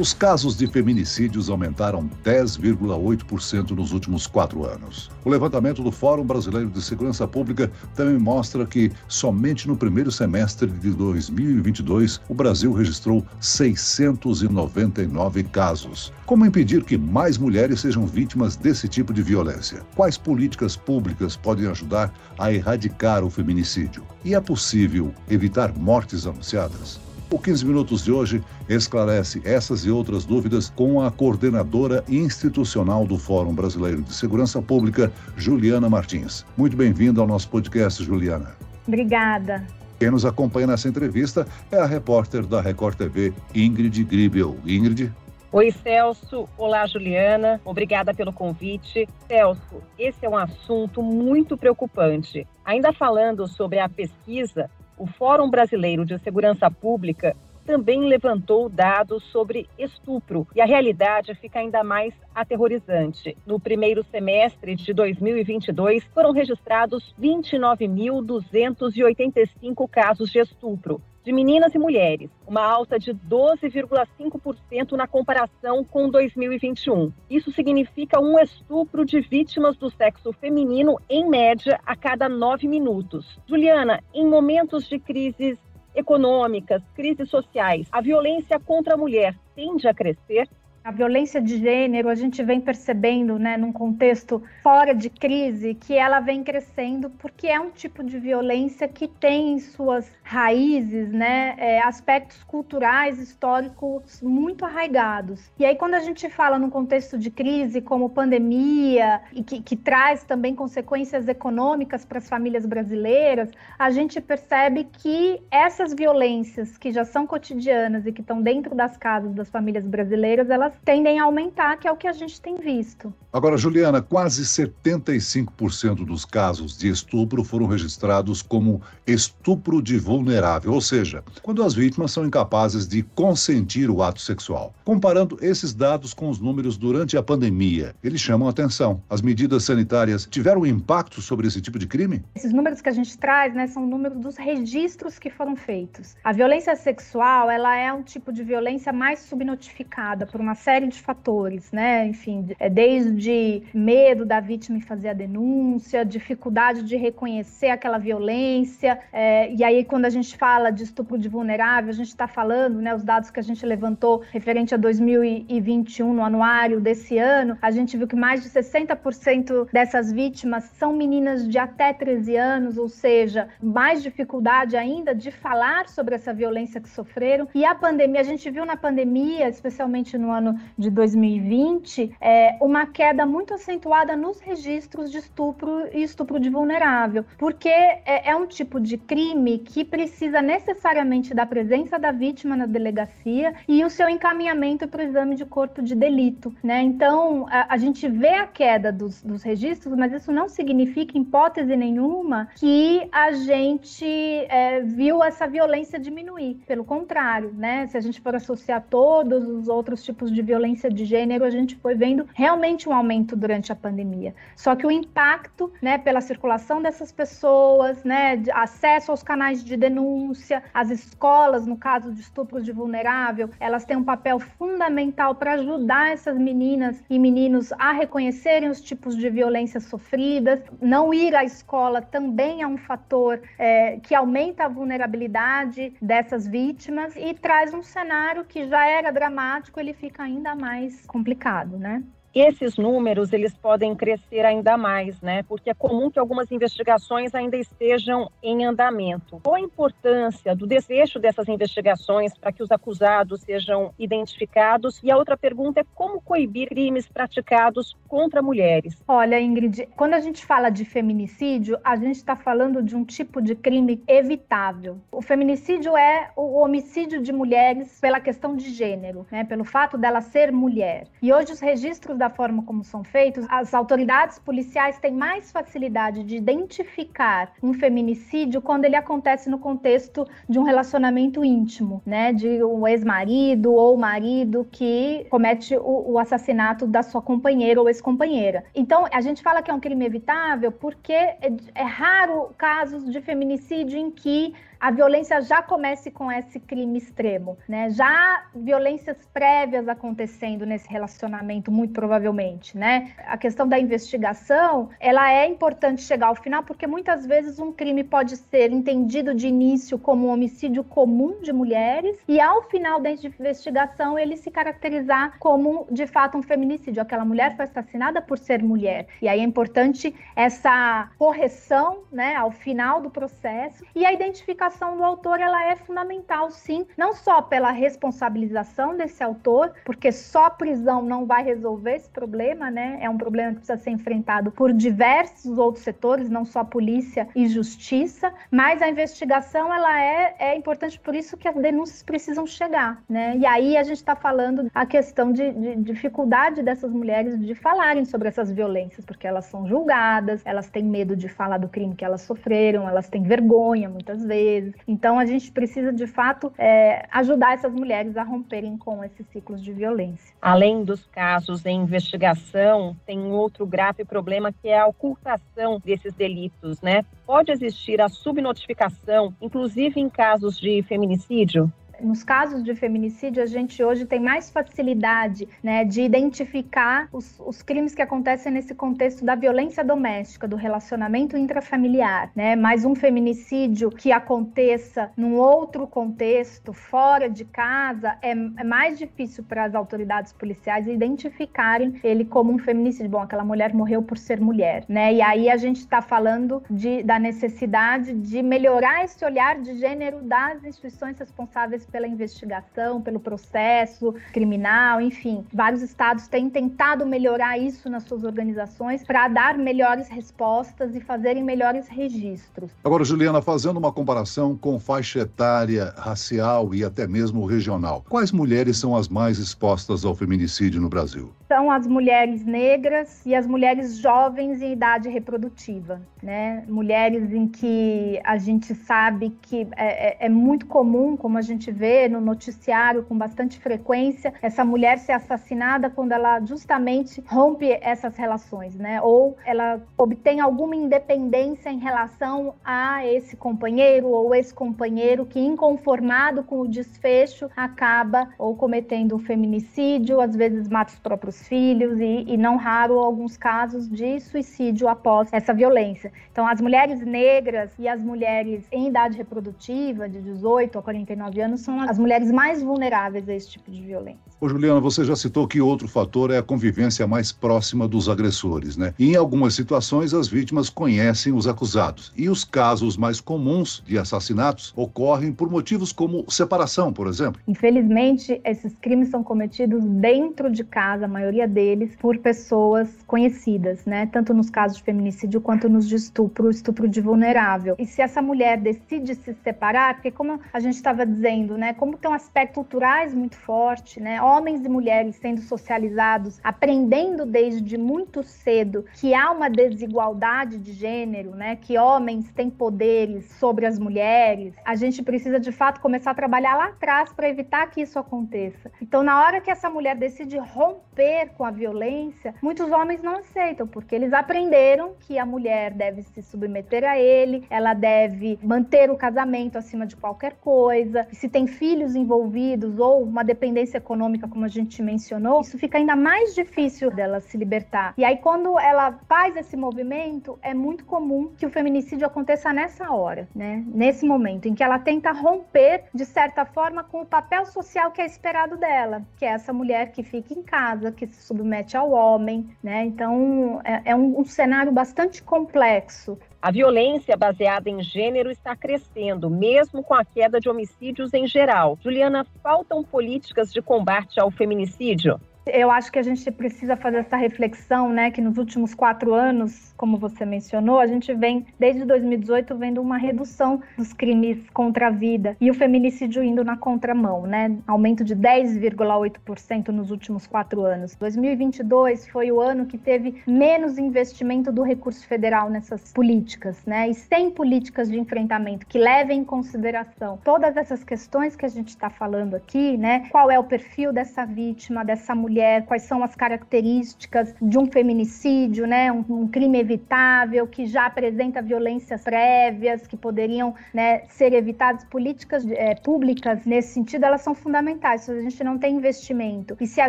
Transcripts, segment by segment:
Os casos de feminicídios aumentaram 10,8% nos últimos quatro anos. O levantamento do Fórum Brasileiro de Segurança Pública também mostra que, somente no primeiro semestre de 2022, o Brasil registrou 699 casos. Como impedir que mais mulheres sejam vítimas desse tipo de violência? Quais políticas públicas podem ajudar a erradicar o feminicídio? E é possível evitar mortes anunciadas? O 15 Minutos de hoje esclarece essas e outras dúvidas com a coordenadora institucional do Fórum Brasileiro de Segurança Pública, Juliana Martins. Muito bem-vinda ao nosso podcast, Juliana. Obrigada. Quem nos acompanha nessa entrevista é a repórter da Record TV, Ingrid Gribel. Ingrid. Oi, Celso. Olá, Juliana. Obrigada pelo convite. Celso, esse é um assunto muito preocupante. Ainda falando sobre a pesquisa, o Fórum Brasileiro de Segurança Pública também levantou dados sobre estupro e a realidade fica ainda mais aterrorizante. No primeiro semestre de 2022, foram registrados 29.285 casos de estupro, de meninas e mulheres, uma alta de 12,5% na comparação com 2021. Isso significa um estupro de vítimas do sexo feminino, em média, a cada nove minutos. Juliana, em momentos de crises econômicas, crises sociais, a violência contra a mulher tende a crescer? A violência de gênero, a gente vem percebendo, né, num contexto fora de crise, que ela vem crescendo porque é um tipo de violência que tem em suas raízes, né, é, aspectos culturais, históricos muito arraigados. E aí, quando a gente fala num contexto de crise, como pandemia, e que, que traz também consequências econômicas para as famílias brasileiras, a gente percebe que essas violências que já são cotidianas e que estão dentro das casas das famílias brasileiras, elas elas tendem a aumentar, que é o que a gente tem visto. Agora, Juliana, quase 75% dos casos de estupro foram registrados como estupro de vulnerável, ou seja, quando as vítimas são incapazes de consentir o ato sexual. Comparando esses dados com os números durante a pandemia, eles chamam a atenção. As medidas sanitárias tiveram impacto sobre esse tipo de crime? Esses números que a gente traz, né, são números dos registros que foram feitos. A violência sexual, ela é um tipo de violência mais subnotificada por uma série de fatores, né? Enfim, é desde medo da vítima em fazer a denúncia, dificuldade de reconhecer aquela violência. É, e aí, quando a gente fala de estupro de vulnerável, a gente está falando, né? Os dados que a gente levantou referente a 2021, no anuário desse ano, a gente viu que mais de 60% dessas vítimas são meninas de até 13 anos, ou seja, mais dificuldade ainda de falar sobre essa violência que sofreram. E a pandemia, a gente viu na pandemia, especialmente no ano ano de 2020, é, uma queda muito acentuada nos registros de estupro e estupro de vulnerável, porque é, é um tipo de crime que precisa necessariamente da presença da vítima na delegacia e o seu encaminhamento para o exame de corpo de delito, né? Então, a, a gente vê a queda dos, dos registros, mas isso não significa, em hipótese nenhuma, que a gente é, viu essa violência diminuir. Pelo contrário, né? Se a gente for associar todos os outros tipos de de violência de gênero, a gente foi vendo realmente um aumento durante a pandemia. Só que o impacto, né, pela circulação dessas pessoas, né, de acesso aos canais de denúncia, as escolas, no caso de estupros de vulnerável, elas têm um papel fundamental para ajudar essas meninas e meninos a reconhecerem os tipos de violência sofridas. Não ir à escola também é um fator é, que aumenta a vulnerabilidade dessas vítimas e traz um cenário que já era dramático, ele fica ainda mais complicado, né? Esses números eles podem crescer ainda mais, né? Porque é comum que algumas investigações ainda estejam em andamento. Qual a importância do desfecho dessas investigações para que os acusados sejam identificados? E a outra pergunta é como coibir crimes praticados contra mulheres? Olha, Ingrid, quando a gente fala de feminicídio, a gente está falando de um tipo de crime evitável. O feminicídio é o homicídio de mulheres pela questão de gênero, né? Pelo fato dela ser mulher. E hoje os registros da forma como são feitos, as autoridades policiais têm mais facilidade de identificar um feminicídio quando ele acontece no contexto de um relacionamento íntimo, né? De um ex-marido ou marido que comete o, o assassinato da sua companheira ou ex-companheira. Então, a gente fala que é um crime evitável porque é, é raro casos de feminicídio em que a violência já comece com esse crime extremo, né? Já violências prévias acontecendo nesse relacionamento, muito provavelmente, né? A questão da investigação, ela é importante chegar ao final, porque muitas vezes um crime pode ser entendido de início como um homicídio comum de mulheres e ao final da investigação ele se caracterizar como de fato um feminicídio. Aquela mulher foi assassinada por ser mulher. E aí é importante essa correção, né, ao final do processo e a identificação participação do autor ela é fundamental, sim, não só pela responsabilização desse autor, porque só prisão não vai resolver esse problema, né? É um problema que precisa ser enfrentado por diversos outros setores, não só polícia e justiça, mas a investigação ela é, é importante por isso que as denúncias precisam chegar, né? E aí a gente está falando a questão de, de dificuldade dessas mulheres de falarem sobre essas violências, porque elas são julgadas, elas têm medo de falar do crime que elas sofreram, elas têm vergonha muitas vezes vezes. Então a gente precisa de fato é, ajudar essas mulheres a romperem com esses ciclos de violência. Além dos casos em investigação, tem outro grave problema que é a ocultação desses delitos, né? Pode existir a subnotificação, inclusive em casos de feminicídio? Nos casos de feminicídio, a gente hoje tem mais facilidade né, de identificar os, os, crimes que acontecem nesse contexto da violência doméstica, do relacionamento intrafamiliar. Né? Mas um feminicídio que aconteça num outro contexto, fora de casa, é, é mais difícil para as autoridades policiais identificarem ele como um feminicídio. Bom, aquela mulher morreu por ser mulher. Né? E aí a gente está falando de, da necessidade de melhorar esse olhar de gênero das instituições responsáveis pela investigação, pelo processo criminal, enfim. Vários estados têm tentado melhorar isso nas suas organizações para dar melhores respostas e fazerem melhores registros. Agora, Juliana, fazendo uma comparação com faixa etária, racial e até mesmo regional, quais mulheres são as mais expostas ao feminicídio no Brasil? São as mulheres negras e as mulheres jovens em idade reprodutiva, né? Mulheres em que a gente sabe que é, é, é muito comum, como a gente vê no noticiário com bastante frequência essa mulher ser assassinada quando ela justamente rompe essas relações, né? Ou ela obtém alguma independência em relação a esse companheiro ou ex-companheiro que, inconformado com o desfecho, acaba ou cometendo um feminicídio, às vezes mata os próprios filhos e, e não raro alguns casos de suicídio após essa violência. Então, as mulheres negras e as mulheres em idade reprodutiva, de 18 a 49 anos, são as mulheres mais vulneráveis a esse tipo de violência. Ô, Juliana, você já citou que outro fator é a convivência mais próxima dos agressores, né? E em algumas situações, as vítimas conhecem os acusados. E os casos mais comuns de assassinatos ocorrem por motivos como separação, por exemplo. Infelizmente, esses crimes são cometidos dentro de casa, a maioria deles, por pessoas conhecidas, né? Tanto nos casos de feminicídio quanto nos de estupro, estupro de vulnerável. E se essa mulher decide se separar, porque como a gente estava dizendo, né? Como tem um aspecto culturais muito forte, né? homens e mulheres sendo socializados, aprendendo desde muito cedo que há uma desigualdade de gênero, né? Que homens têm poderes sobre as mulheres. A gente precisa de fato começar a trabalhar lá atrás para evitar que isso aconteça. Então, na hora que essa mulher decide romper com a violência, muitos homens não aceitam, porque eles aprenderam que a mulher deve se submeter a ele, ela deve manter o casamento acima de qualquer coisa. Se tem filhos envolvidos ou uma dependência econômica como a gente mencionou, isso fica ainda mais difícil dela se libertar. E aí, quando ela faz esse movimento, é muito comum que o feminicídio aconteça nessa hora, né? Nesse momento em que ela tenta romper, de certa forma, com o papel social que é esperado dela, que é essa mulher que fica em casa, que se submete ao homem, né? Então, é, é um, um cenário bastante complexo a violência baseada em gênero está crescendo, mesmo com a queda de homicídios em geral. Juliana, faltam políticas de combate ao feminicídio? Eu acho que a gente precisa fazer essa reflexão, né, que nos últimos quatro anos, como você mencionou, a gente vem, desde 2018, vendo uma redução dos crimes contra a vida e o feminicídio indo na contramão, né, aumento de 10,8% nos últimos quatro anos. 2022 foi o ano que teve menos investimento do recurso federal nessas políticas, né, e sem políticas de enfrentamento que levem em consideração todas essas questões que a gente está falando aqui, né, qual é o perfil dessa vítima, dessa mulher mulher, quais são as características de um feminicídio, né, um, um crime evitável que já apresenta violências prévias que poderiam né, ser evitadas. Políticas é, públicas nesse sentido elas são fundamentais. Se a gente não tem investimento e se a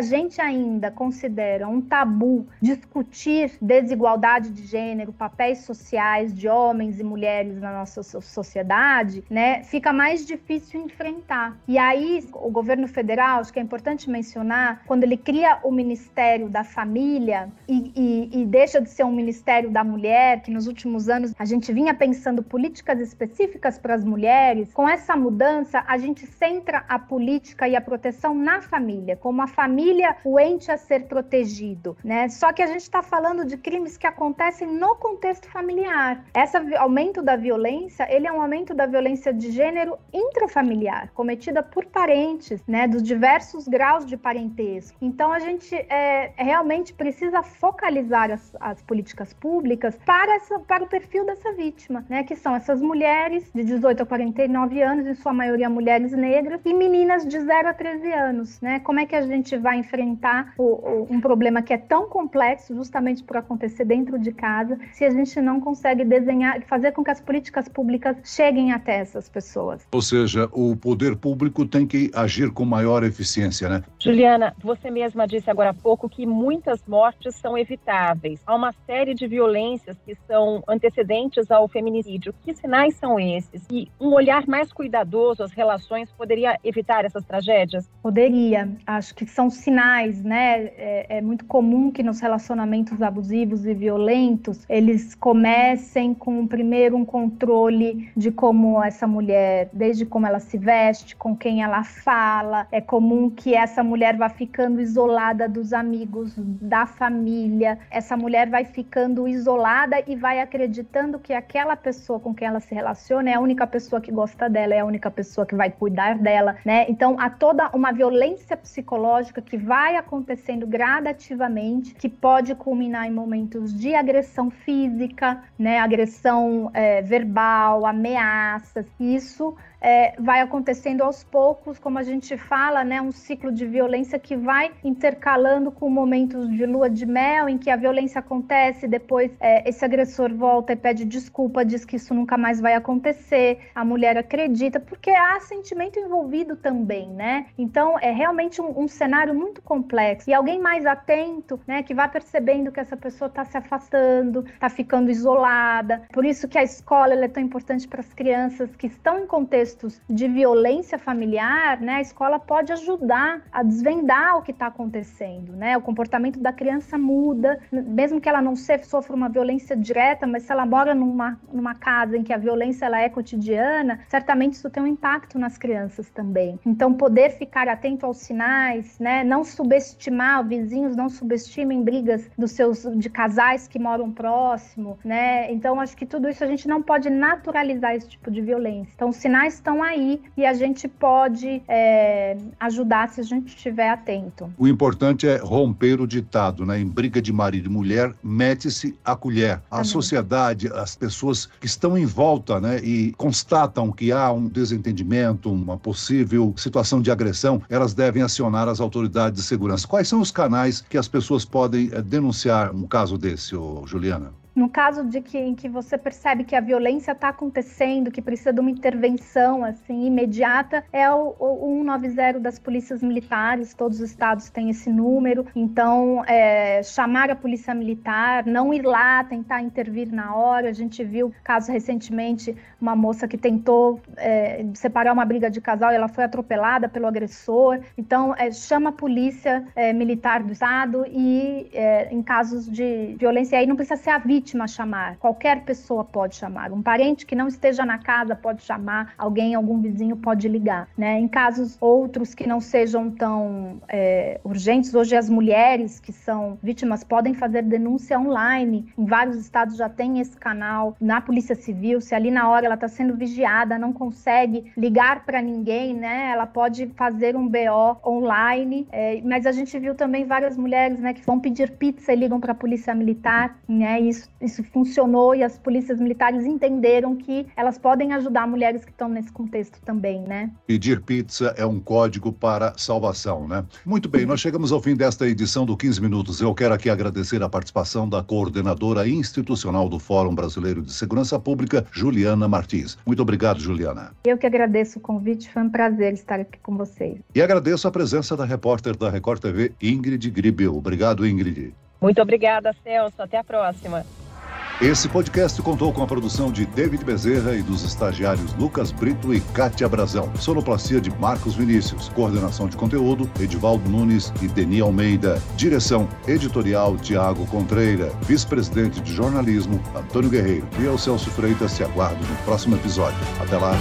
gente ainda considera um tabu discutir desigualdade de gênero, papéis sociais de homens e mulheres na nossa sociedade, né, fica mais difícil enfrentar. E aí o governo federal, acho que é importante mencionar, quando ele o Ministério da Família e, e, e, deixa de ser um Ministério da Mulher, que nos últimos anos a gente vinha pensando políticas específicas para as mulheres, com essa mudança a gente centra a política e a proteção na família, como a família o ente a ser protegido, né? Só que a gente está falando de crimes que acontecem no contexto familiar. Esse aumento da violência, ele é um aumento da violência de gênero intrafamiliar, cometida por parentes, né? Dos diversos graus de parentesco. Então, então, a gente é, realmente precisa focalizar as, as, políticas públicas para, essa, para o perfil dessa vítima, né? Que são essas mulheres de 18 a 49 anos, em sua maioria mulheres negras, e meninas de 0 a 13 anos, né? Como é que a gente vai enfrentar o, o, um problema que é tão complexo, justamente por acontecer dentro de casa, se a gente não consegue desenhar, fazer com que as políticas públicas cheguem até essas pessoas? Ou seja, o poder público tem que agir com maior eficiência, né? Juliana, você mesmo mesma disse agora há pouco que muitas mortes são evitáveis. Há uma série de violências que são antecedentes ao feminicídio. Que sinais são esses? E um olhar mais cuidadoso às relações poderia evitar essas tragédias? Poderia. Acho que são sinais, né? É, é muito comum que nos relacionamentos abusivos e violentos eles comecem com primeiro um controle de como essa mulher, desde como ela se veste, com quem ela fala. É comum que essa mulher vá ficando isolada isolada dos amigos, da família. Essa mulher vai ficando isolada e vai acreditando que aquela pessoa com quem ela se relaciona é a única pessoa que gosta dela, é a única pessoa que vai cuidar dela, né? Então há toda uma violência psicológica que vai acontecendo gradativamente, que pode culminar em momentos de agressão física, né? Agressão é, verbal, ameaças. Isso é, vai acontecendo aos poucos, como a gente fala, né, um ciclo de violência que vai intercalando com momentos de lua de mel, em que a violência acontece, depois é, esse agressor volta e pede desculpa, diz que isso nunca mais vai acontecer, a mulher acredita, porque há sentimento envolvido também, né? Então é realmente um, um cenário muito complexo. E alguém mais atento, né, que vai percebendo que essa pessoa está se afastando, está ficando isolada. Por isso que a escola é tão importante para as crianças que estão em contexto contextos de violência familiar, né, a escola pode ajudar a desvendar o que está acontecendo, né? O comportamento da criança muda, mesmo que ela não sofra uma violência direta, mas se ela mora numa, numa casa em que a violência ela é cotidiana, certamente isso tem um impacto nas crianças também. Então, poder ficar atento aos sinais, né? Não subestimar vizinhos, não subestimem brigas dos seus de casais que moram próximo, né? Então, acho que tudo isso a gente não pode naturalizar esse tipo de violência. Então, os sinais estão aí e a gente pode é, ajudar se a gente estiver atento. O importante é romper o ditado, né? Em briga de marido e mulher, mete-se a colher. A Amém. sociedade, as pessoas que estão em volta, né? E constatam que há um desentendimento, uma possível situação de agressão, elas devem acionar as autoridades de segurança. Quais são os canais que as pessoas podem é, denunciar um caso desse, Juliana? No caso de que em que você percebe que a violência está acontecendo, que precisa de uma intervenção assim imediata, é o, o 190 das polícias militares. Todos os estados têm esse número. Então, é, chamar a polícia militar, não ir lá tentar intervir na hora. A gente viu caso recentemente uma moça que tentou é, separar uma briga de casal e ela foi atropelada pelo agressor. Então, é, chama a polícia é, militar do estado e é, em casos de violência aí não precisa ser a vítima vítima chamar, qualquer pessoa pode chamar. Um parente que não esteja na casa pode chamar, alguém, algum vizinho pode ligar. Né? Em casos outros que não sejam tão é, urgentes, hoje as mulheres que são vítimas podem fazer denúncia online. Em vários estados já tem esse canal na Polícia Civil. Se ali na hora ela está sendo vigiada, não consegue ligar para ninguém, né? Ela pode fazer um BO online. É, mas a gente viu também várias mulheres, né, que vão pedir pizza e ligam para a Polícia Militar, né? Isso, isso funcionou e as polícias militares entenderam que elas podem ajudar mulheres que estão nesse contexto também, né? Pedir pizza é um código para salvação, né? Muito bem, nós chegamos ao fim desta edição do 15 Minutos. Eu quero aqui agradecer a participação da coordenadora institucional do Fórum Brasileiro de Segurança Pública, Juliana Martins. Muito obrigado, Juliana. Eu que agradeço o convite, foi um prazer estar aqui com vocês. E agradeço a presença da repórter da Record TV, Ingrid Gribel. Obrigado, Ingrid. Muito obrigada, Celso. Até a próxima. Esse podcast contou com a produção de David Bezerra e dos estagiários Lucas Brito e Kátia Brazão. Sonoplastia de Marcos Vinícius. Coordenação de conteúdo, Edivaldo Nunes e Deni Almeida. Direção editorial, Tiago Contreira. Vice-presidente de jornalismo, Antônio Guerreiro. E eu, Celso Freitas, te aguardo no próximo episódio. Até lá.